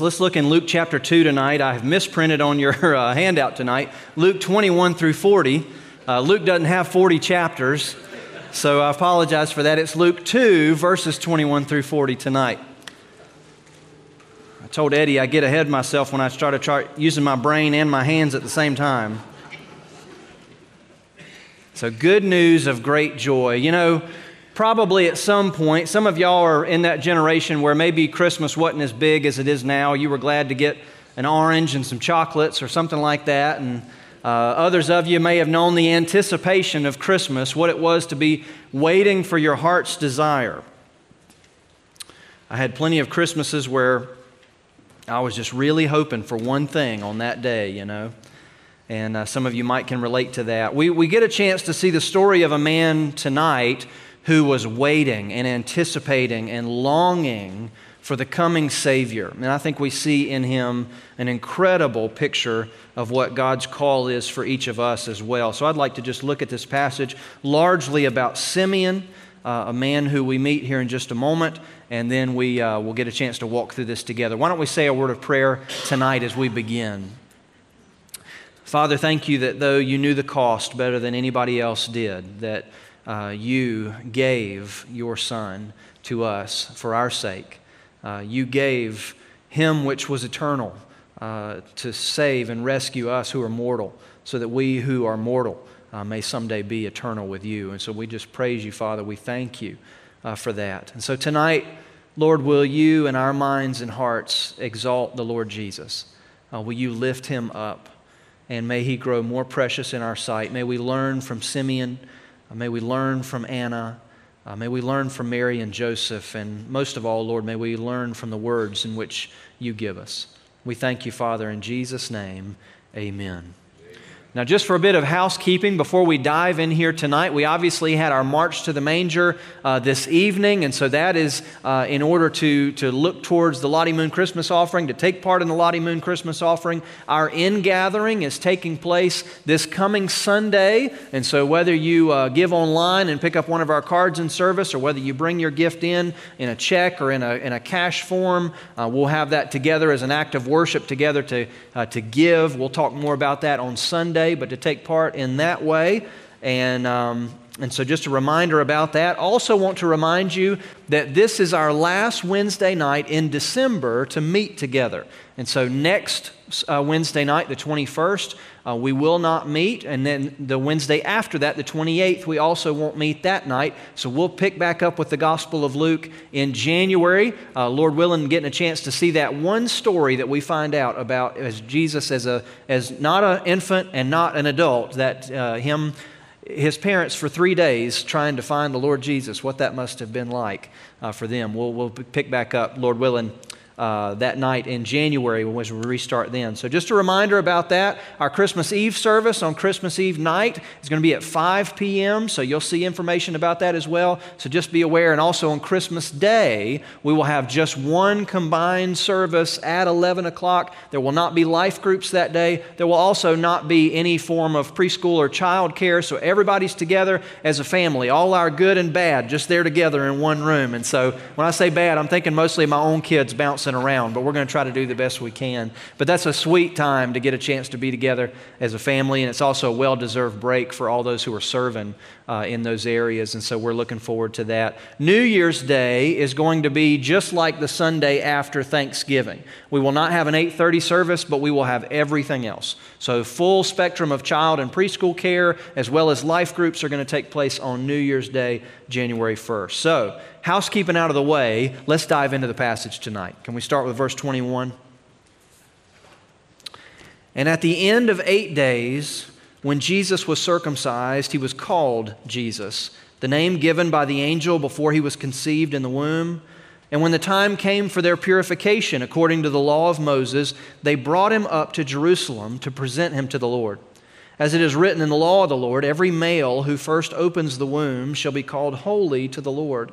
Let's look in Luke chapter 2 tonight. I have misprinted on your uh, handout tonight Luke 21 through 40. Uh, Luke doesn't have 40 chapters, so I apologize for that. It's Luke 2, verses 21 through 40 tonight. I told Eddie I get ahead of myself when I start to using my brain and my hands at the same time. So, good news of great joy. You know, probably at some point, some of y'all are in that generation where maybe Christmas wasn't as big as it is now. You were glad to get an orange and some chocolates or something like that. And uh, others of you may have known the anticipation of Christmas, what it was to be waiting for your heart's desire. I had plenty of Christmases where I was just really hoping for one thing on that day, you know. And uh, some of you might can relate to that. We, we get a chance to see the story of a man tonight who was waiting and anticipating and longing for the coming Savior. And I think we see in him an incredible picture of what God's call is for each of us as well. So I'd like to just look at this passage largely about Simeon, uh, a man who we meet here in just a moment, and then we uh, will get a chance to walk through this together. Why don't we say a word of prayer tonight as we begin? Father, thank you that though you knew the cost better than anybody else did, that uh, you gave your Son to us for our sake. Uh, you gave him which was eternal uh, to save and rescue us who are mortal, so that we who are mortal uh, may someday be eternal with you. And so we just praise you, Father. We thank you uh, for that. And so tonight, Lord, will you in our minds and hearts exalt the Lord Jesus? Uh, will you lift him up? And may he grow more precious in our sight. May we learn from Simeon. Uh, may we learn from Anna. Uh, may we learn from Mary and Joseph. And most of all, Lord, may we learn from the words in which you give us. We thank you, Father, in Jesus' name. Amen. Now, just for a bit of housekeeping before we dive in here tonight, we obviously had our March to the Manger uh, this evening, and so that is uh, in order to, to look towards the Lottie Moon Christmas offering, to take part in the Lottie Moon Christmas offering. Our in gathering is taking place this coming Sunday, and so whether you uh, give online and pick up one of our cards in service, or whether you bring your gift in in a check or in a, in a cash form, uh, we'll have that together as an act of worship together to, uh, to give. We'll talk more about that on Sunday but to take part in that way. And, um, and so, just a reminder about that. Also, want to remind you that this is our last Wednesday night in December to meet together. And so, next uh, Wednesday night, the 21st, uh, we will not meet. And then the Wednesday after that, the 28th, we also won't meet that night. So we'll pick back up with the Gospel of Luke in January. Uh, Lord willing, getting a chance to see that one story that we find out about as Jesus as, a, as not an infant and not an adult, that uh, him his parents for three days trying to find the Lord Jesus, what that must have been like uh, for them. We'll, we'll pick back up, Lord willing, uh, that night in January when we restart then. So, just a reminder about that. Our Christmas Eve service on Christmas Eve night is going to be at 5 p.m., so you'll see information about that as well. So, just be aware. And also on Christmas Day, we will have just one combined service at 11 o'clock. There will not be life groups that day. There will also not be any form of preschool or child care, so everybody's together as a family, all our good and bad, just there together in one room. And so, when I say bad, I'm thinking mostly my own kids bouncing around, but we're going to try to do the best we can. But that's a sweet time to get a chance to be together as a family, and it's also a well deserved break for all those who are serving uh, in those areas, and so we're looking forward to that. New Year's Day is going to be just like the Sunday after Thanksgiving. We will not have an 8:30 service, but we will have everything else. So full spectrum of child and preschool care as well as life groups are going to take place on New Year's Day, January 1st. So, housekeeping out of the way, let's dive into the passage tonight. Can we start with verse 21? And at the end of 8 days, when Jesus was circumcised, he was called Jesus, the name given by the angel before he was conceived in the womb. And when the time came for their purification according to the law of Moses, they brought him up to Jerusalem to present him to the Lord. As it is written in the law of the Lord, every male who first opens the womb shall be called holy to the Lord,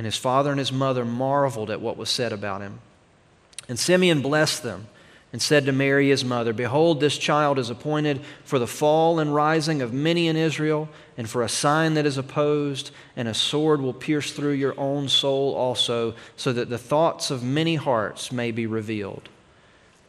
And his father and his mother marveled at what was said about him. And Simeon blessed them and said to Mary his mother, Behold, this child is appointed for the fall and rising of many in Israel, and for a sign that is opposed, and a sword will pierce through your own soul also, so that the thoughts of many hearts may be revealed.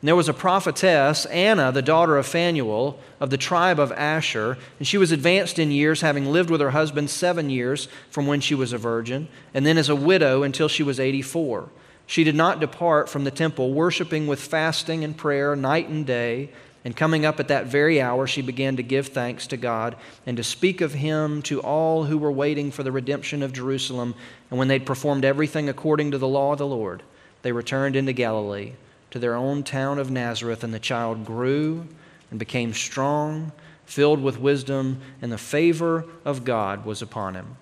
And there was a prophetess, Anna, the daughter of Phanuel, of the tribe of Asher, and she was advanced in years, having lived with her husband seven years from when she was a virgin, and then as a widow until she was 84. She did not depart from the temple, worshiping with fasting and prayer night and day. And coming up at that very hour, she began to give thanks to God and to speak of him to all who were waiting for the redemption of Jerusalem. And when they'd performed everything according to the law of the Lord, they returned into Galilee to their own town of Nazareth. And the child grew and became strong, filled with wisdom, and the favor of God was upon him.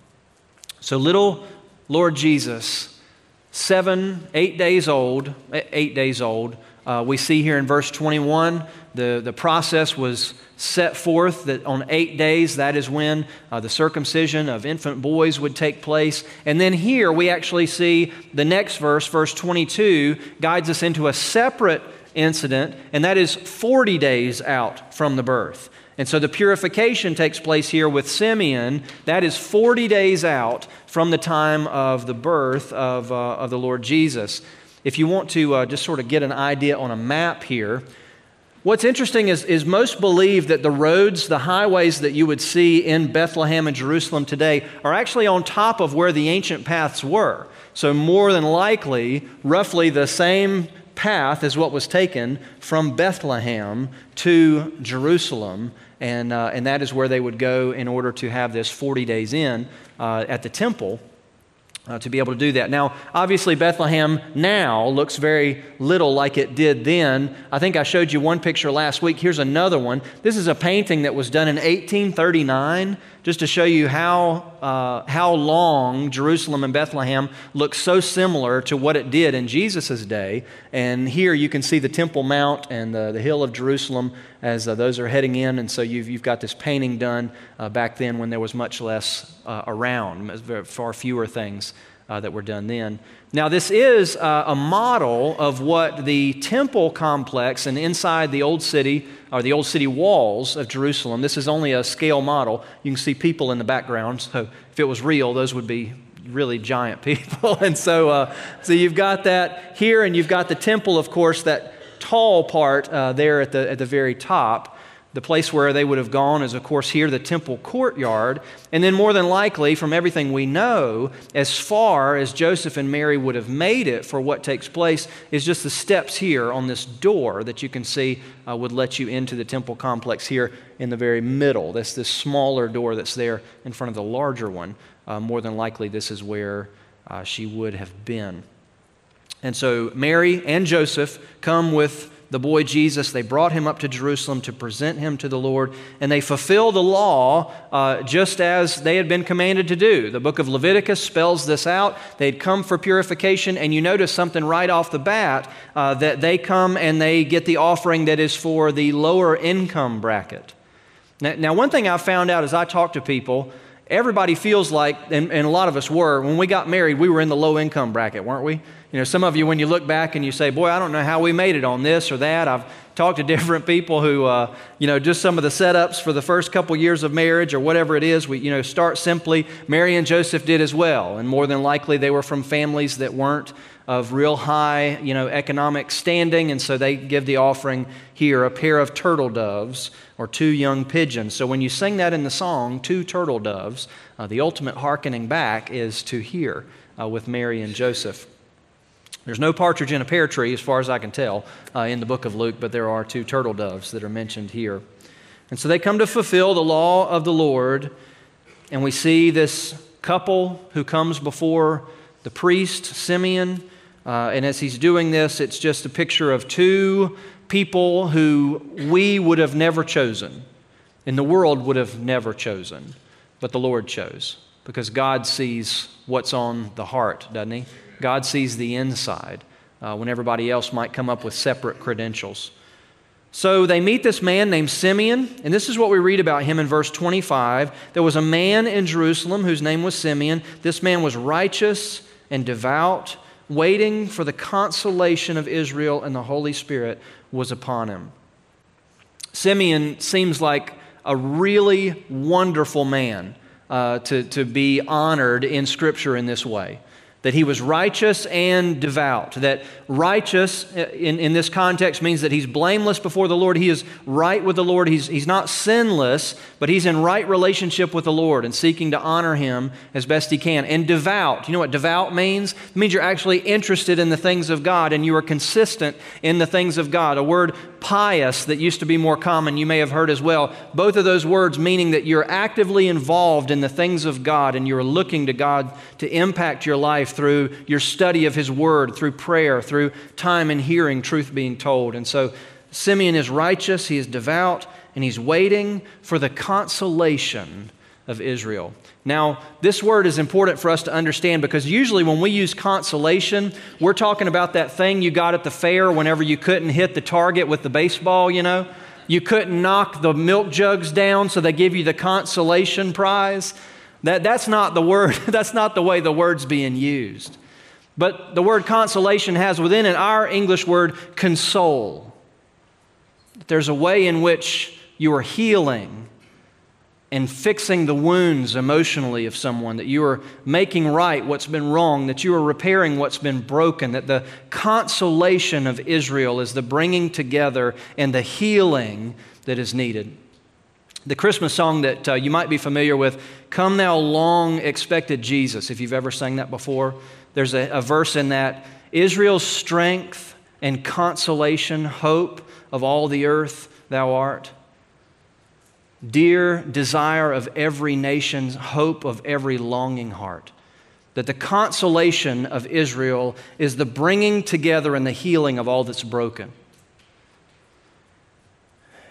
So, little Lord Jesus seven, eight days old, eight days old. Uh, we see here in verse 21, the, the process was set forth that on eight days, that is when uh, the circumcision of infant boys would take place. And then here we actually see the next verse, verse 22, guides us into a separate incident, and that is 40 days out from the birth. And so the purification takes place here with Simeon. That is 40 days out from the time of the birth of, uh, of the Lord Jesus. If you want to uh, just sort of get an idea on a map here, what's interesting is, is most believe that the roads, the highways that you would see in Bethlehem and Jerusalem today are actually on top of where the ancient paths were. So, more than likely, roughly the same path is what was taken from Bethlehem to Jerusalem and, uh, and that is where they would go in order to have this 40 days in uh, at the temple. Uh, to be able to do that. Now, obviously, Bethlehem now looks very little like it did then. I think I showed you one picture last week. Here's another one. This is a painting that was done in 1839 just to show you how, uh, how long Jerusalem and Bethlehem look so similar to what it did in Jesus' day. And here you can see the Temple Mount and the, the hill of Jerusalem as uh, those are heading in. And so you've, you've got this painting done uh, back then when there was much less uh, around, far fewer things uh, that were done then. Now, this is uh, a model of what the temple complex and inside the old city or the old city walls of Jerusalem. This is only a scale model. You can see people in the background. So, if it was real, those would be really giant people. and so, uh, so you've got that here, and you've got the temple, of course, that tall part uh, there at the, at the very top. The place where they would have gone is, of course, here, the temple courtyard. And then, more than likely, from everything we know, as far as Joseph and Mary would have made it for what takes place, is just the steps here on this door that you can see uh, would let you into the temple complex here in the very middle. That's this smaller door that's there in front of the larger one. Uh, more than likely, this is where uh, she would have been. And so, Mary and Joseph come with the boy Jesus. They brought him up to Jerusalem to present him to the Lord, and they fulfill the law uh, just as they had been commanded to do. The book of Leviticus spells this out. They'd come for purification, and you notice something right off the bat uh, that they come and they get the offering that is for the lower income bracket. Now, now one thing I found out as I talk to people, everybody feels like, and, and a lot of us were, when we got married, we were in the low income bracket, weren't we? You know, some of you, when you look back and you say, Boy, I don't know how we made it on this or that. I've talked to different people who, uh, you know, just some of the setups for the first couple years of marriage or whatever it is. We, you know, start simply. Mary and Joseph did as well. And more than likely, they were from families that weren't of real high, you know, economic standing. And so they give the offering here a pair of turtle doves or two young pigeons. So when you sing that in the song, two turtle doves, uh, the ultimate hearkening back is to hear uh, with Mary and Joseph. There's no partridge in a pear tree, as far as I can tell, uh, in the book of Luke, but there are two turtle doves that are mentioned here. And so they come to fulfill the law of the Lord and we see this couple who comes before the priest, Simeon. Uh, and as he's doing this, it's just a picture of two people who we would have never chosen, and the world would have never chosen, but the Lord chose because God sees what's on the heart, doesn't He? God sees the inside uh, when everybody else might come up with separate credentials. So they meet this man named Simeon, and this is what we read about him in verse 25. There was a man in Jerusalem whose name was Simeon. This man was righteous and devout, waiting for the consolation of Israel, and the Holy Spirit was upon him. Simeon seems like a really wonderful man uh, to, to be honored in Scripture in this way that he was righteous and devout. That righteous uh, in, in this context means that he's blameless before the Lord. He is right with the Lord. He's, he's not sinless, but he's in right relationship with the Lord and seeking to honor him as best he can. And devout, you know what devout means? It means you're actually interested in the things of God and you are consistent in the things of God. A word pious that used to be more common, you may have heard as well. Both of those words meaning that you're actively involved in the things of God and you're looking to God to impact your life through your study of His Word, through prayer, through time and hearing truth being told. And so Simeon is righteous, he is devout, and he's waiting for the consolation of Israel. Now, this word is important for us to understand because usually when we use consolation, we're talking about that thing you got at the fair whenever you couldn't hit the target with the baseball, you know? You couldn't knock the milk jugs down, so they give you the consolation prize. That, that's not the word, that's not the way the word's being used. But the word consolation has within it our English word console. There's a way in which you are healing and fixing the wounds emotionally of someone, that you are making right what's been wrong, that you are repairing what's been broken, that the consolation of Israel is the bringing together and the healing that is needed. The Christmas song that uh, you might be familiar with, Come Thou Long Expected Jesus, if you've ever sang that before, there's a, a verse in that Israel's strength and consolation, hope of all the earth, thou art dear desire of every nation's hope of every longing heart. That the consolation of Israel is the bringing together and the healing of all that's broken.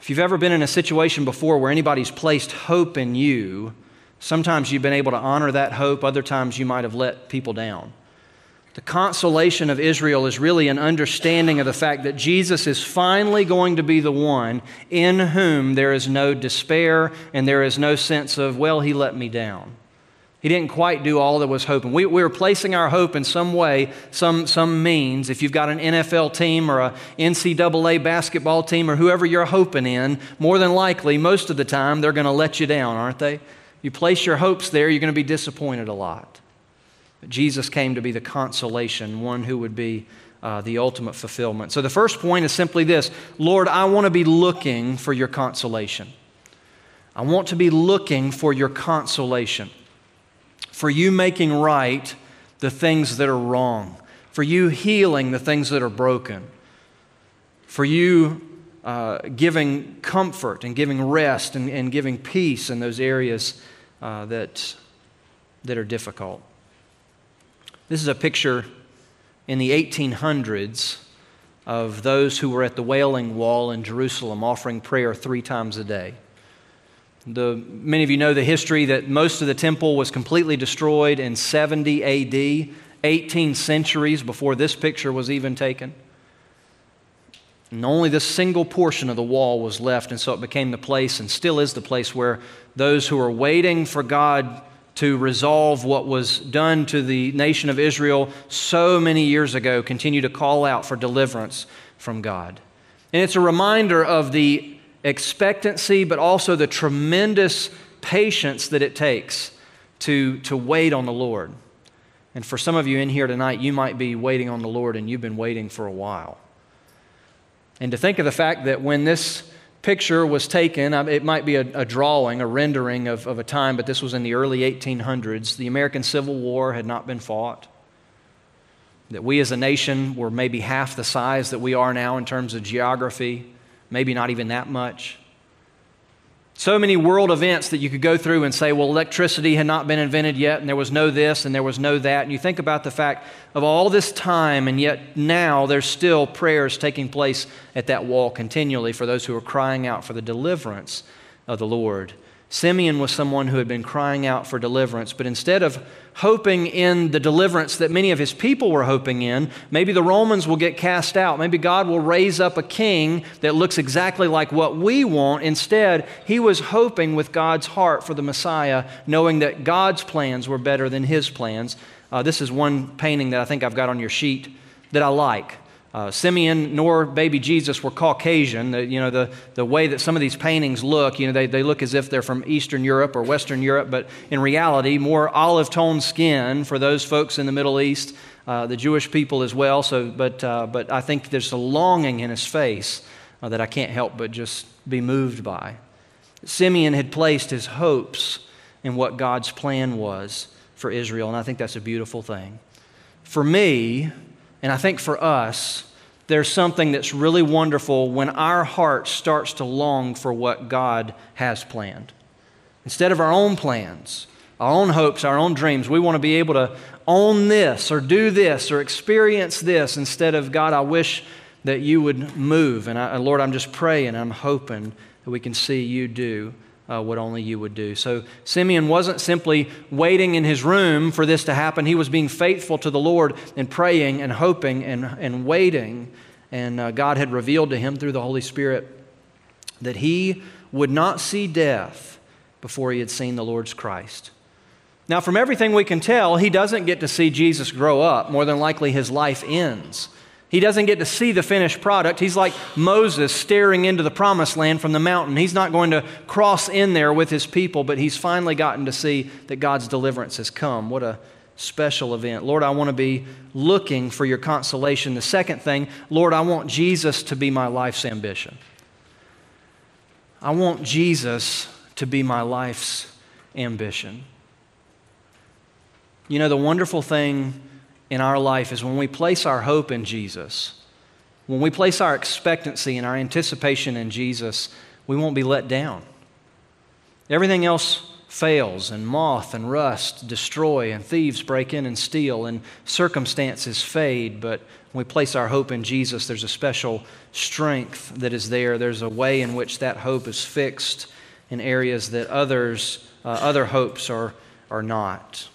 If you've ever been in a situation before where anybody's placed hope in you, sometimes you've been able to honor that hope, other times you might have let people down. The consolation of Israel is really an understanding of the fact that Jesus is finally going to be the one in whom there is no despair and there is no sense of, well, he let me down. He didn't quite do all that was hoping. We, we were placing our hope in some way, some, some means. If you've got an NFL team or a NCAA basketball team or whoever you're hoping in, more than likely, most of the time, they're going to let you down, aren't they? You place your hopes there, you're going to be disappointed a lot. Jesus came to be the consolation, one who would be uh, the ultimate fulfillment. So the first point is simply this Lord, I want to be looking for your consolation. I want to be looking for your consolation, for you making right the things that are wrong, for you healing the things that are broken, for you uh, giving comfort and giving rest and, and, giving peace in those areas uh, that, that are difficult. This is a picture in the 1800s of those who were at the Wailing Wall in Jerusalem offering prayer three times a day. The, many of you know the history that most of the temple was completely destroyed in 70 AD, 18 centuries before this picture was even taken. And only this single portion of the wall was left, and so it became the place and still is the place where those who are waiting for God to resolve what was done to the nation of Israel so many years ago, continue to call out for deliverance from God. And it's a reminder of the expectancy, but also the tremendous patience that it takes to, to wait on the Lord. And for some of you in here tonight, you might be waiting on the Lord and you've been waiting for a while. And to think of the fact that when this picture was taken, it might be a, a drawing, a rendering of, of a time, but this was in the early 1800s. The American Civil War had not been fought. That we as a nation were maybe half the size that we are now in terms of geography, maybe not even that much. So many world events that you could go through and say, well, electricity had not been invented yet, and there was no this, and there was no that. And you think about the fact of all this time, and yet now there's still prayers taking place at that wall continually for those who are crying out for the deliverance of the Lord. Simeon was someone who had been crying out for deliverance, but instead of hoping in the deliverance that many of his people were hoping in, maybe the Romans will get cast out. Maybe God will raise up a king that looks exactly like what we want. Instead, he was hoping with God's heart for the Messiah, knowing that God's plans were better than his plans. Uh, this is one painting that I think I've got on your sheet that I like. Uh, Simeon nor baby Jesus were Caucasian. The, you know, the, the way that some of these paintings look, you know, they, they look as if they're from Eastern Europe or Western Europe, but in reality, more olive toned skin for those folks in the Middle East, uh, the Jewish people as well. So, but, uh, but I think there's a longing in his face uh, that I can't help but just be moved by. Simeon had placed his hopes in what God's plan was for Israel, and I think that's a beautiful thing. For me, and I think for us, there's something that's really wonderful when our heart starts to long for what God has planned. Instead of our own plans, our own hopes, our own dreams, we want to be able to own this or do this or experience this instead of, God, I wish that you would move. And I, Lord, I'm just praying, I'm hoping that we can see you do uh, what only you would do. So Simeon wasn't simply waiting in his room for this to happen. He was being faithful to the Lord and praying and hoping and, and waiting. And uh, God had revealed to him through the Holy Spirit that he would not see death before he had seen the Lord's Christ. Now, from everything we can tell, he doesn't get to see Jesus grow up. More than likely, his life ends. He doesn't get to see the finished product. He's like Moses staring into the promised land from the mountain. He's not going to cross in there with his people, but he's finally gotten to see that God's deliverance has come. What a special event. Lord, I want to be looking for your consolation. The second thing, Lord, I want Jesus to be my life's ambition. I want Jesus to be my life's ambition. You know, the wonderful thing in our life is when we place our hope in Jesus, when we place our expectancy and our anticipation in Jesus, we won't be let down. Everything else fails, and moth and rust destroy, and thieves break in and steal, and circumstances fade. But when we place our hope in Jesus, there's a special strength that is there. There's a way in which that hope is fixed in areas that others, uh, other hopes are, are not.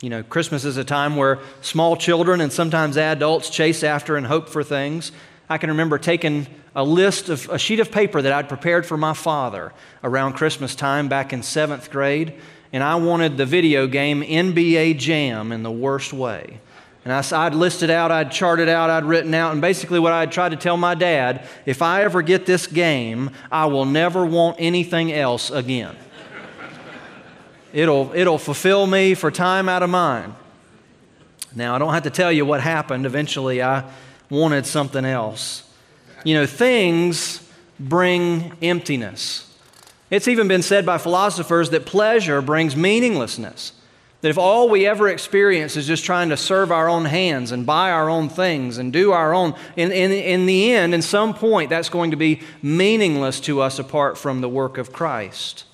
You know, Christmas is a time where small children and sometimes adults chase after and hope for things. I can remember taking a list of a sheet of paper that I'd prepared for my father around Christmas time back in seventh grade, and I wanted the video game NBA Jam in the worst way. And I, I'd listed out, I'd charted out, I'd written out, and basically what I'd tried to tell my dad if I ever get this game, I will never want anything else again. It'll, it'll fulfill me for time out of mind. Now, I don't have to tell you what happened. Eventually, I wanted something else. You know, things bring emptiness. It's even been said by philosophers that pleasure brings meaninglessness. That if all we ever experience is just trying to serve our own hands and buy our own things and do our own, in, in, in the end, in some point, that's going to be meaningless to us apart from the work of Christ.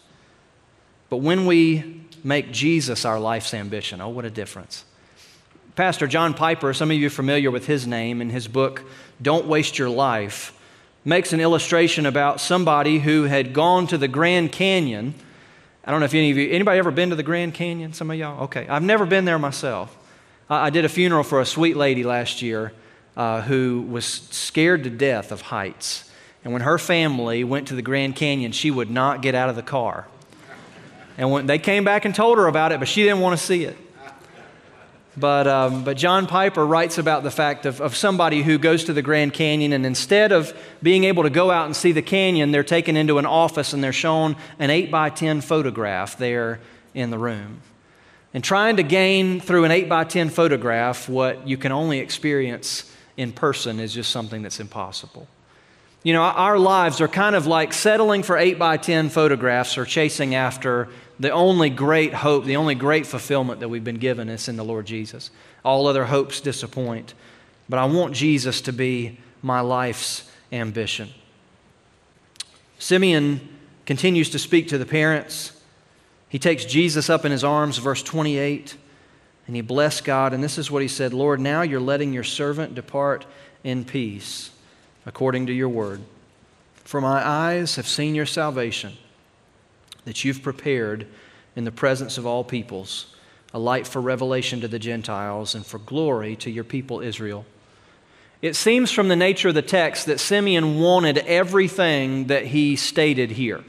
But when we make Jesus our life's ambition, oh, what a difference. Pastor John Piper, some of you are familiar with his name, in his book, Don't Waste Your Life, makes an illustration about somebody who had gone to the Grand Canyon. I don't know if any of you, anybody ever been to the Grand Canyon? Some of y'all? Okay. I've never been there myself. I, I did a funeral for a sweet lady last year uh, who was scared to death of heights. And when her family went to the Grand Canyon, she would not get out of the car. And when they came back and told her about it, but she didn't want to see it. But, um, but John Piper writes about the fact of, of somebody who goes to the Grand Canyon, and instead of being able to go out and see the canyon, they're taken into an office and they're shown an 8 by 10 photograph there in the room. And trying to gain through an 8 by 10 photograph what you can only experience in person is just something that's impossible. You know, our lives are kind of like settling for 8 by 10 photographs or chasing after the only great hope, the only great fulfillment that we've been given is in the Lord Jesus. All other hopes disappoint. But I want Jesus to be my life's ambition. Simeon continues to speak to the parents. He takes Jesus up in his arms, verse 28, and he blessed God. And this is what he said Lord, now you're letting your servant depart in peace, according to your word. For my eyes have seen your salvation, that you've prepared in the presence of all peoples, a light for revelation to the Gentiles and for glory to your people Israel. It seems from the nature of the text that Simeon wanted everything that he stated here.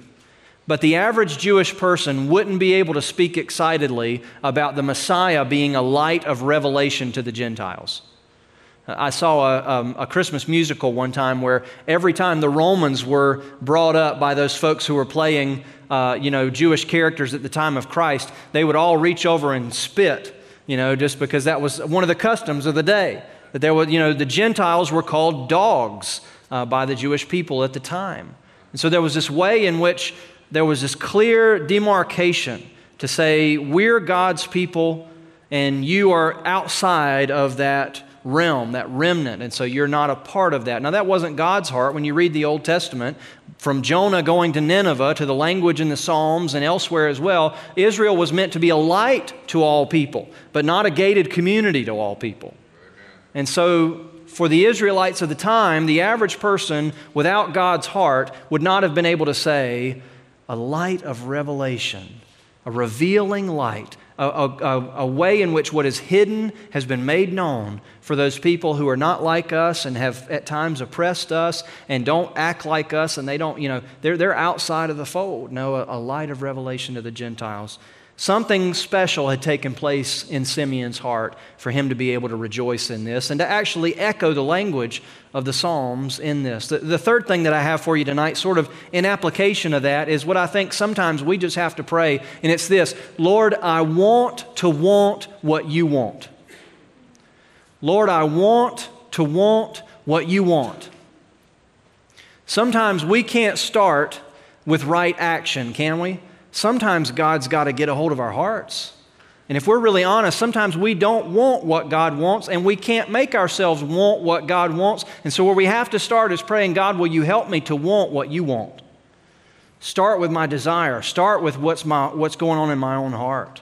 But the average Jewish person wouldn't be able to speak excitedly about the Messiah being a light of revelation to the Gentiles. I saw a, um, a, Christmas musical one time where every time the Romans were brought up by those folks who were playing, uh, you know, Jewish characters at the time of Christ, they would all reach over and spit, you know, just because that was one of the customs of the day. That there were, you know, the Gentiles were called dogs uh, by the Jewish people at the time. And so there was this way in which there was this clear demarcation to say, we're God's people and you are outside of that realm, that remnant, and so you're not a part of that. Now, that wasn't God's heart. When you read the Old Testament, from Jonah going to Nineveh to the language in the Psalms and elsewhere as well, Israel was meant to be a light to all people, but not a gated community to all people. And so, for the Israelites of the time, the average person without God's heart would not have been able to say, a light of revelation, a revealing light, a, a, a, way in which what is hidden has been made known for those people who are not like us and have at times oppressed us and don't act like us and they don't, you know, they're, they're outside of the fold. No, a, a light of revelation to the Gentiles. Something special had taken place in Simeon's heart for him to be able to rejoice in this and to actually echo the language of the Psalms in this. The, the, third thing that I have for you tonight, sort of in application of that, is what I think sometimes we just have to pray, and it's this Lord, I want to want what you want. Lord, I want to want what you want. Sometimes we can't start with right action, can we? Sometimes God's got to get a hold of our hearts. And if we're really honest, sometimes we don't want what God wants, and we can't make ourselves want what God wants. And so, where we have to start is praying, God, will you help me to want what you want? Start with my desire, start with what's, my, what's going on in my own heart.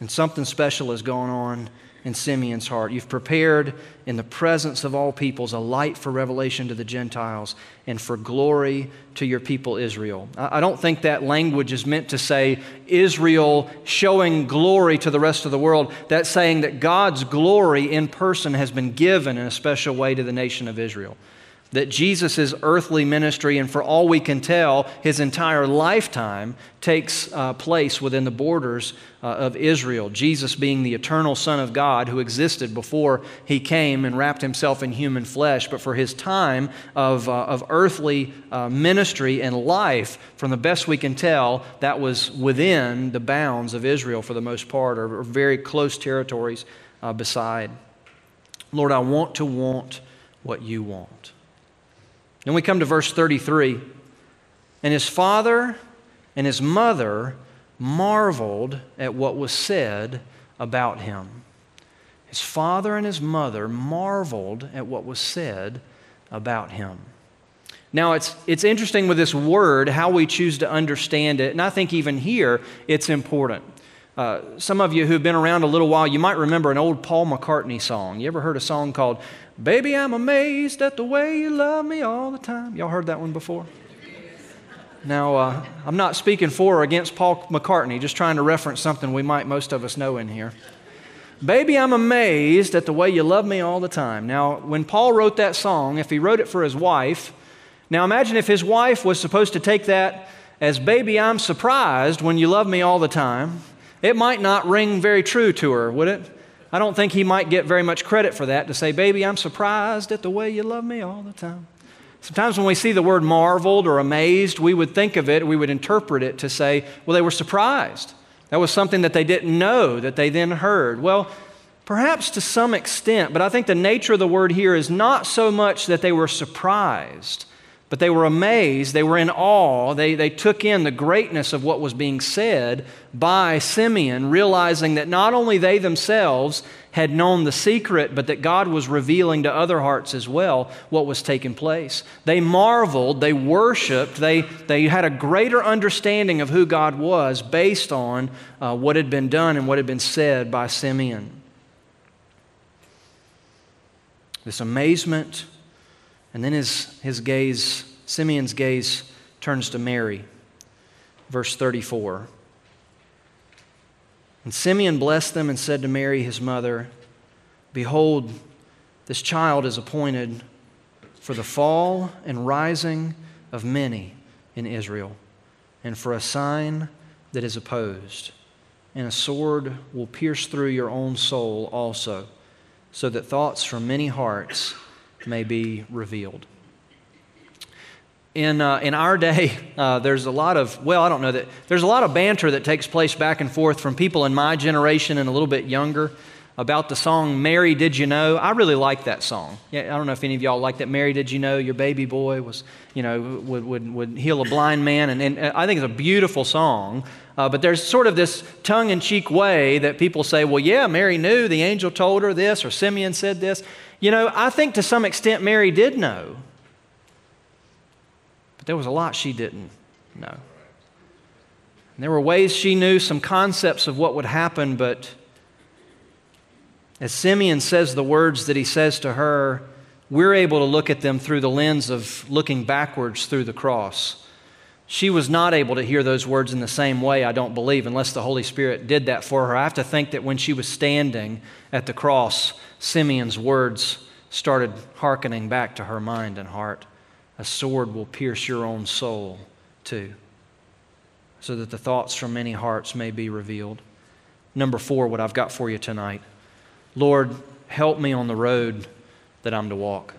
And something special is going on in Simeon's heart. You've prepared in the presence of all peoples a light for revelation to the Gentiles and for glory to your people Israel. I don't think that language is meant to say Israel showing glory to the rest of the world. That's saying that God's glory in person has been given in a special way to the nation of Israel that Jesus' earthly ministry, and for all we can tell, his entire lifetime takes uh, place within the borders uh, of Israel. Jesus being the eternal Son of God who existed before he came and wrapped himself in human flesh, but for his time of, uh, of earthly uh, ministry and life, from the best we can tell, that was within the bounds of Israel for the most part, or, or very close territories uh, beside. Lord, I want to want what you want. Then we come to verse 33. And his father and his mother marveled at what was said about him. His father and his mother marveled at what was said about him. Now, it's, it's interesting with this word how we choose to understand it, and I think even here it's important. Uh, some of you who've been around a little while, you might remember an old Paul McCartney song. You ever heard a song called Baby, I'm amazed at the way you love me all the time. Y'all heard that one before? Now, uh, I'm not speaking for or against Paul McCartney, just trying to reference something we might most of us know in here. Baby, I'm amazed at the way you love me all the time. Now, when Paul wrote that song, if he wrote it for his wife, now imagine if his wife was supposed to take that as, Baby, I'm surprised when you love me all the time. It might not ring very true to her, would it? I don't think he might get very much credit for that to say, Baby, I'm surprised at the way you love me all the time. Sometimes when we see the word marveled or amazed, we would think of it, we would interpret it to say, well, they were surprised. That was something that they didn't know, that they then heard. Well, perhaps to some extent, but I think the nature of the word here is not so much that they were surprised, but they were amazed. They were in awe. They, they took in the greatness of what was being said by Simeon, realizing that not only they themselves had known the secret, but that God was revealing to other hearts as well what was taking place. They marveled, they worshiped, they, they had a greater understanding of who God was based on uh, what had been done and what had been said by Simeon. This amazement and then his, his gaze, Simeon's gaze, turns to Mary. Verse 34. And Simeon blessed them and said to Mary, his mother, Behold, this child is appointed for the fall and rising of many in Israel, and for a sign that is opposed. And a sword will pierce through your own soul also, so that thoughts from many hearts may be revealed. In, uh, in our day, uh, there's a lot of, well, I don't know that, there's a lot of banter that takes place back and forth from people in my generation and a little bit younger about the song Mary Did You Know? I really like that song. Yeah, I don't know if any of y'all like that. Mary Did You Know? Your baby boy was, you know, would, would, would heal a blind man. And, and I think it's a beautiful song. Uh, but there's sort of this tongue in cheek way that people say, well, yeah, Mary knew. The angel told her this, or Simeon said this. You know, I think to some extent Mary did know. But there was a lot she didn't know. And there were ways she knew some concepts of what would happen, but as Simeon says the words that he says to her, we're able to look at them through the lens of looking backwards through the cross. She was not able to hear those words in the same way, I don't believe, unless the Holy Spirit did that for her. I have to think that when she was standing at the cross, Simeon's words started hearkening back to her mind and heart. A sword will pierce your own soul, too, so that the thoughts from many hearts may be revealed. Number four, what I've got for you tonight Lord, help me on the road that I'm to walk.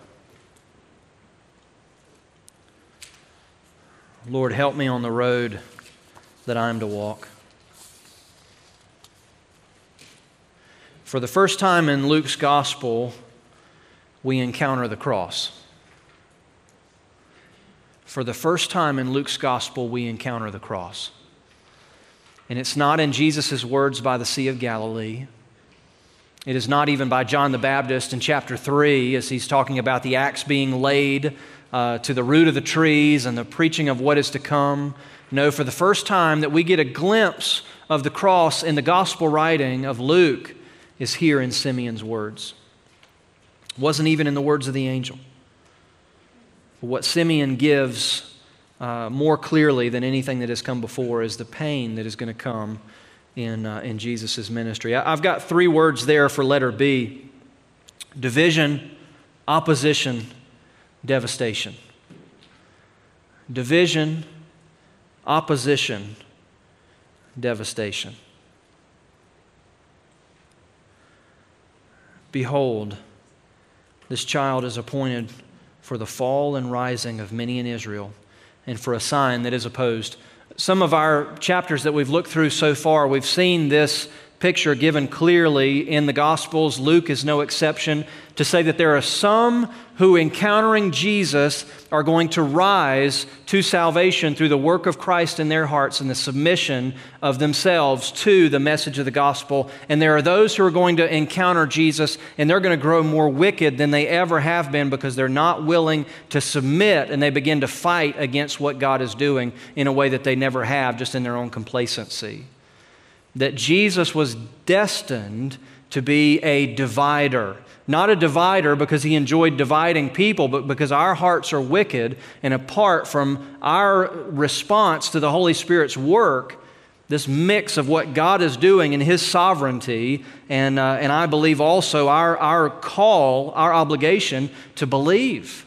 Lord, help me on the road that I am to walk. For the first time in Luke's gospel, we encounter the cross. For the first time in Luke's gospel, we encounter the cross. And it's not in Jesus' words by the Sea of Galilee. It is not even by John the Baptist in chapter 3 as he's talking about the axe being laid uh, to the root of the trees and the preaching of what is to come. No, for the first time that we get a glimpse of the cross in the gospel writing of Luke is here in Simeon's words. Wasn't even in the words of the angel. What Simeon gives uh, more clearly than anything that has come before is the pain that is going to come in, uh, in Jesus' ministry. I, I've got three words there for letter B division, opposition, devastation. Division, opposition, devastation. Behold, this child is appointed for the fall and rising of many in Israel, and for a sign that is opposed. Some of our chapters that we've looked through so far, we've seen this picture given clearly in the Gospels. Luke is no exception to say that there are some who, encountering Jesus, are going to rise to salvation through the work of Christ in their hearts and the submission of themselves to the message of the gospel. And there are those who are going to encounter Jesus and they're going to grow more wicked than they ever have been because they're not willing to submit and they begin to fight against what God is doing in a way that they never have, just in their own complacency. That Jesus was destined to be a divider not a divider because he enjoyed dividing people, but because our hearts are wicked, and apart from our response to the Holy Spirit's work, this mix of what God is doing in His sovereignty, and, uh, and I believe also our, our call, our obligation to believe.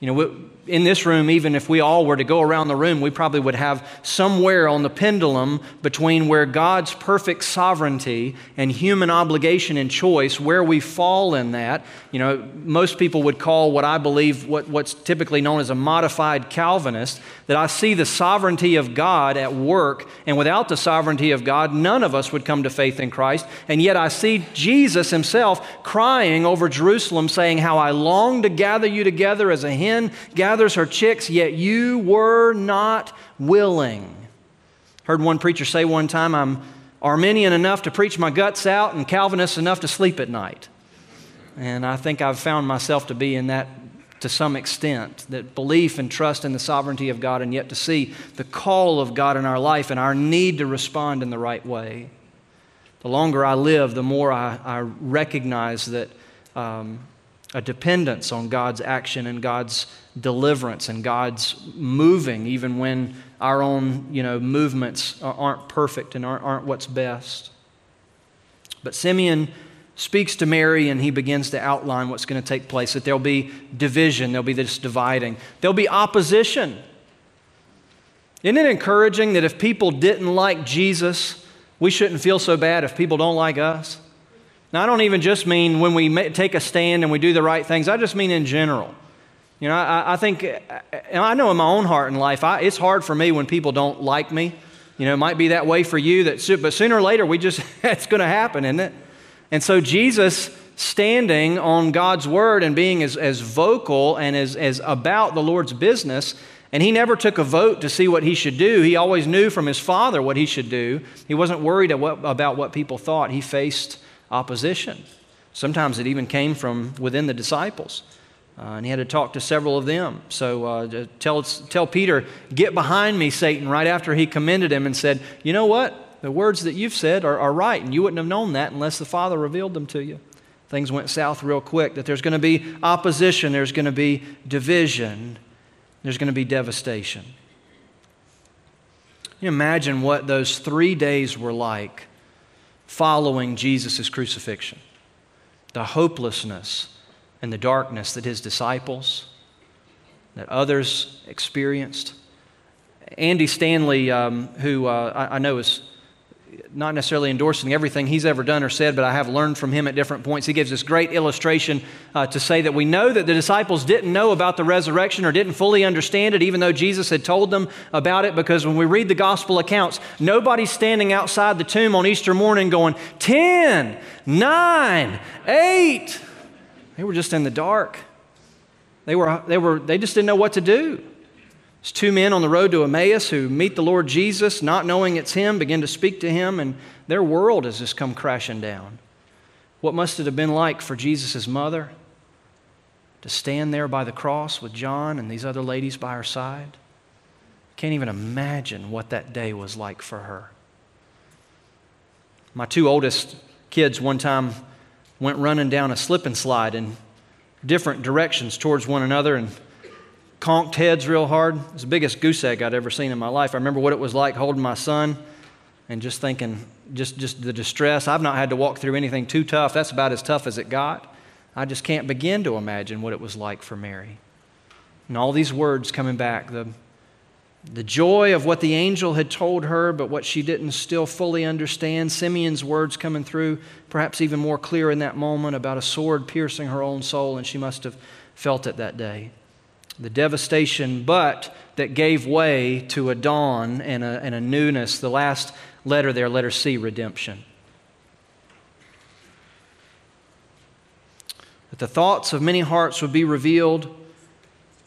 You know, in this room, even if we all were to go around the room, we probably would have somewhere on the pendulum between where God's perfect sovereignty and human obligation and choice, where we fall in that. You know, most people would call what I believe what, what's typically known as a modified Calvinist, that I see the sovereignty of God at work, and without the sovereignty of God, none of us would come to faith in Christ. And yet I see Jesus himself crying over Jerusalem, saying, How I long to gather you together as a hen gathers gathers her chicks, yet you were not willing. Heard one preacher say one time, I'm Arminian enough to preach my guts out and Calvinist enough to sleep at night. And I think I've found myself to be in that to some extent that belief and trust in the sovereignty of God, and yet to see the call of God in our life and our need to respond in the right way. The longer I live, the more I, I recognize that um, a dependence on God's action and God's deliverance and God's moving, even when our own you know, movements aren't perfect and aren't, aren't what's best. But Simeon speaks to Mary and he begins to outline what's going to take place that there'll be division, there'll be this dividing, there'll be opposition. Isn't it encouraging that if people didn't like Jesus, we shouldn't feel so bad if people don't like us? Now, I don't even just mean when we take a stand and we do the right things, I just mean in general. You know, I, I think, I know in my own heart and life, I, it's hard for me when people don't like me. You know, it might be that way for you, that, but sooner or later, we just, it's going to happen, isn't it? And so Jesus standing on God's word and being as, as vocal and as, as about the Lord's business, and he never took a vote to see what he should do. He always knew from his father what he should do. He wasn't worried about what people thought. He faced opposition. Sometimes it even came from within the disciples. Uh, and he had to talk to several of them. So uh, tell, tell Peter, get behind me, Satan, right after he commended him and said, You know what? the words that you've said are, are right, and you wouldn't have known that unless the Father revealed them to you. Things went south real quick, that there's going to be opposition, there's going to be division, there's going to be devastation. You imagine what those three days were like following Jesus' crucifixion. The hopelessness and the darkness that his disciples, that others experienced. Andy Stanley, um, who uh, I, I know is not necessarily endorsing everything he's ever done or said, but I have learned from him at different points. He gives this great illustration uh, to say that we know that the disciples didn't know about the resurrection or didn't fully understand it, even though Jesus had told them about it, because when we read the gospel accounts, nobody's standing outside the tomb on Easter morning going, 10, 9, 8. They were just in the dark. They, were, they, were, they just didn't know what to do. It's two men on the road to Emmaus who meet the Lord Jesus, not knowing it's Him, begin to speak to Him, and their world has just come crashing down. What must it have been like for Jesus' mother to stand there by the cross with John and these other ladies by her side? Can't even imagine what that day was like for her. My two oldest kids one time went running down a slip and slide in different directions towards one another and conked heads real hard. It's the biggest goose egg I'd ever seen in my life. I remember what it was like holding my son and just thinking, just, just the distress. I've not had to walk through anything too tough. That's about as tough as it got. I just can't begin to imagine what it was like for Mary. And all these words coming back the, the joy of what the angel had told her, but what she didn't still fully understand. Simeon's words coming through, perhaps even more clear in that moment about a sword piercing her own soul, and she must have felt it that day the devastation, but that gave way to a dawn and a, and a newness. The last letter there, letter C, redemption. That the thoughts of many hearts would be revealed.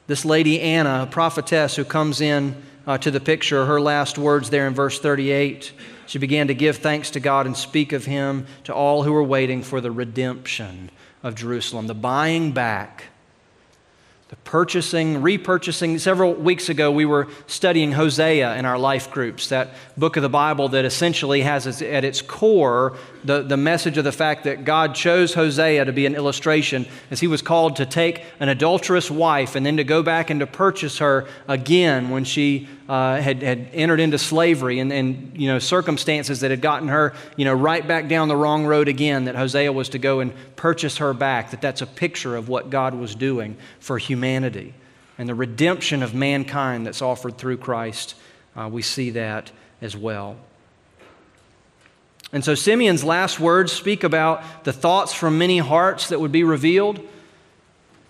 This lady Anna, a prophetess who comes in uh, to the picture, her last words there in verse 38, she began to give thanks to God and speak of Him to all who were waiting for the redemption of Jerusalem, the buying back the purchasing, repurchasing. Several weeks ago, we were studying Hosea in our life groups, that book of the Bible that essentially has at its core the, the message of the fact that God chose Hosea to be an illustration as he was called to take an adulterous wife and then to go back and to purchase her again when she uh, had, had entered into slavery and, and you know, circumstances that had gotten her you know, right back down the wrong road again, that Hosea was to go and purchase her back, that that's a picture of what God was doing for humanity and the redemption of mankind that's offered through Christ. Uh, we see that as well. And so Simeon's last words speak about the thoughts from many hearts that would be revealed.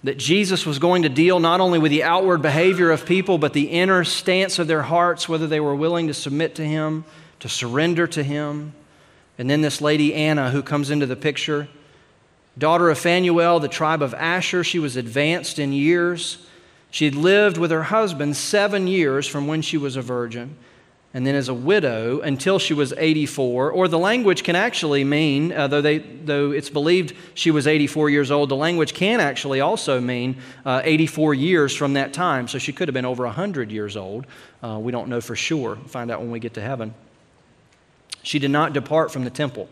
That Jesus was going to deal not only with the outward behavior of people, but the inner stance of their hearts, whether they were willing to submit to Him, to surrender to Him. And then this lady Anna, who comes into the picture, daughter of Phanuel, the tribe of Asher, she was advanced in years. She had lived with her husband seven years from when she was a virgin, and then as a widow until she was 84. Or the language can actually mean, uh, though, they, though it's believed she was 84 years old, the language can actually also mean uh, 84 years from that time. So she could have been over 100 years old. Uh, we don't know for sure. We'll find out when we get to heaven. She did not depart from the temple,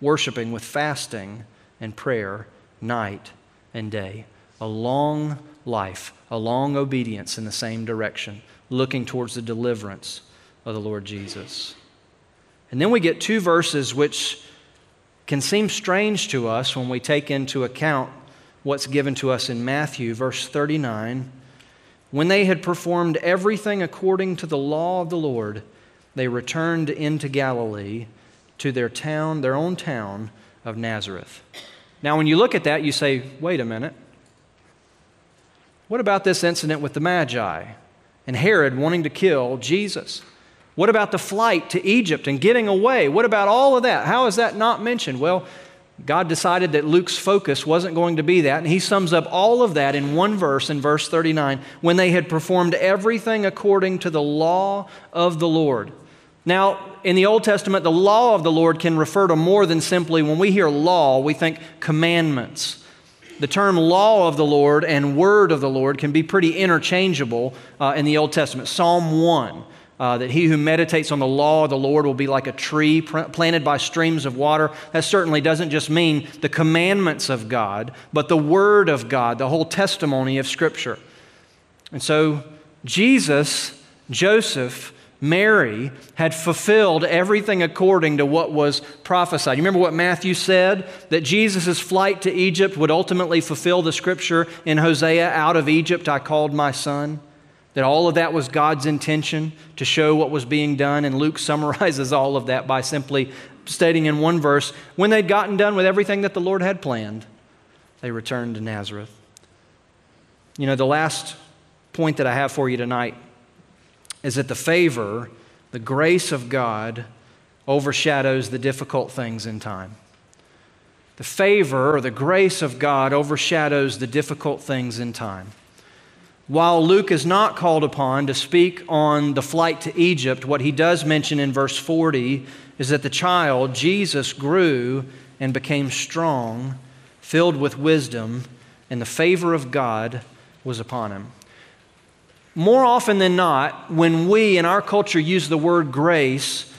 worshiping with fasting and prayer night and day. A long life, a long obedience in the same direction, looking towards the deliverance of the Lord Jesus. And then we get two verses which can seem strange to us when we take into account what's given to us in Matthew, verse 39. When they had performed everything according to the law of the Lord, they returned into Galilee to their town, their own town of Nazareth. Now, when you look at that, you say, wait a minute. What about this incident with the Magi and Herod wanting to kill Jesus? What about the flight to Egypt and getting away? What about all of that? How is that not mentioned? Well, God decided that Luke's focus wasn't going to be that, and he sums up all of that in one verse, in verse 39, when they had performed everything according to the law of the Lord. Now, in the Old Testament, the law of the Lord can refer to more than simply, when we hear law, we think commandments. The term law of the Lord and word of the Lord can be pretty interchangeable uh, in the Old Testament. Psalm 1. Uh, that he who meditates on the law of the Lord will be like a tree planted by streams of water. That certainly doesn't just mean the commandments of God, but the Word of God, the whole testimony of Scripture. And so, Jesus, Joseph, Mary had fulfilled everything according to what was prophesied. You remember what Matthew said? That Jesus' flight to Egypt would ultimately fulfill the scripture in Hosea Out of Egypt I called my son. That all of that was God's intention to show what was being done. And Luke summarizes all of that by simply stating in one verse when they'd gotten done with everything that the Lord had planned, they returned to Nazareth. You know, the last point that I have for you tonight is that the favor, the grace of God, overshadows the difficult things in time. The favor or the grace of God overshadows the difficult things in time. While Luke is not called upon to speak on the flight to Egypt, what he does mention in verse 40 is that the child, Jesus, grew and became strong, filled with wisdom, and the favor of God was upon him more often than not, when we in our culture use the word grace,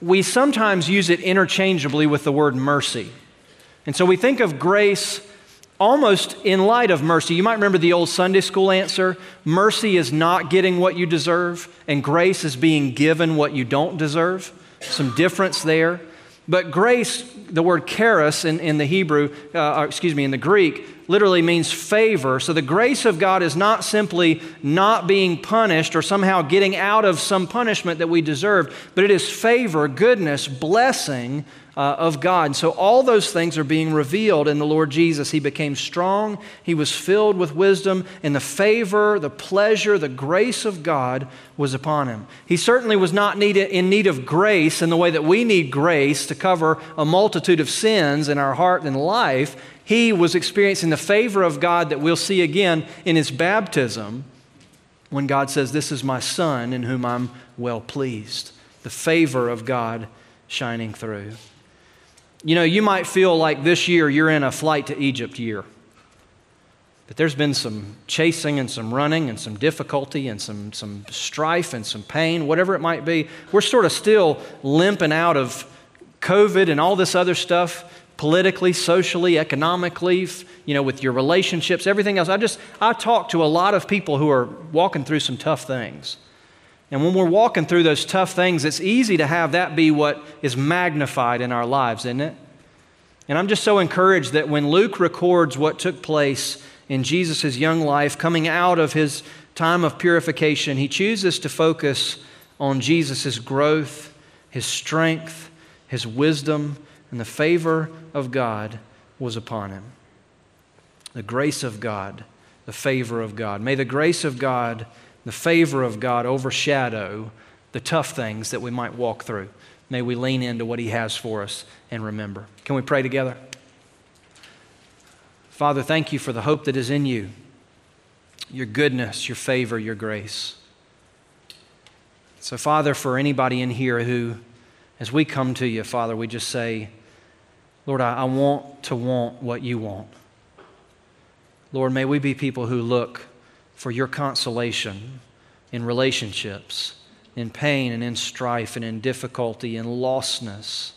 we sometimes use it interchangeably with the word mercy. And so we think of grace almost in light of mercy. You might remember the old Sunday school answer mercy is not getting what you deserve, and grace is being given what you don't deserve. Some difference there. But grace, the word charis in, in the Hebrew, uh, excuse me, in the Greek, literally means favor. So the grace of God is not simply not being punished or somehow getting out of some punishment that we deserve, but it is favor, goodness, blessing uh, of God. And so all those things are being revealed in the Lord Jesus. He became strong, he was filled with wisdom, and the favor, the pleasure, the grace of God was upon him. He certainly was not need, in need of grace in the way that we need grace to cover a multitude of sins in our heart and life. He was experiencing the favor of God that we'll see again in his baptism when God says, This is my son in whom I'm well pleased. The favor of God shining through. You know, you might feel like this year you're in a flight to Egypt year. But there's been some chasing and some running and some difficulty and some, some strife and some pain, whatever it might be. We're sort of still limping out of COVID and all this other stuff politically, socially, economically, you know, with your relationships, everything else. I just, I talk to a lot of people who are walking through some tough things. And when we're walking through those tough things, it's easy to have that be what is magnified in our lives, isn't it? And I'm just so encouraged that when Luke records what took place in Jesus' young life, coming out of his time of purification, he chooses to focus on Jesus' growth, his strength, his wisdom, and the favor of God was upon him. The grace of God, the favor of God. May the grace of God the favor of God overshadow the tough things that we might walk through. May we lean into what He has for us and remember. Can we pray together? Father, thank you for the hope that is in you. your goodness, your favor, your grace. So, Father, for anybody in here who, as we come to you, Father, we just say, Lord, I, I want to want what you want. Lord, may we be people who look for your consolation in relationships, in pain and in strife and in difficulty and lostness.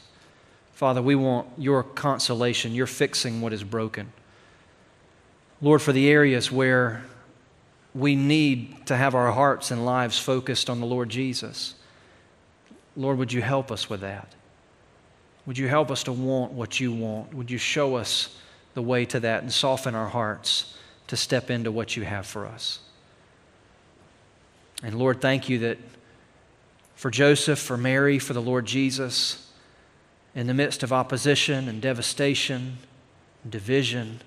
Father, we want your consolation, your fixing what is broken. Lord, for the areas where we need to have our hearts and lives focused on the Lord Jesus, Lord, would you help us with that? Would you help us to want what you want? Would you show us the way to that and soften our hearts to step into what you have for us? And Lord, thank you that for Joseph, for Mary, for the Lord Jesus, in the midst of opposition and devastation, and division,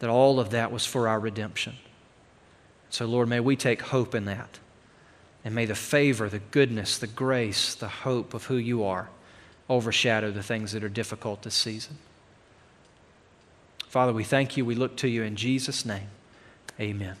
that all of that was for our redemption. So, Lord, may we take hope in that. And may the favor, the goodness, the grace, the hope of who you are overshadow the things that are difficult this season. Father, we thank you. We look to you in Jesus' name. Amen.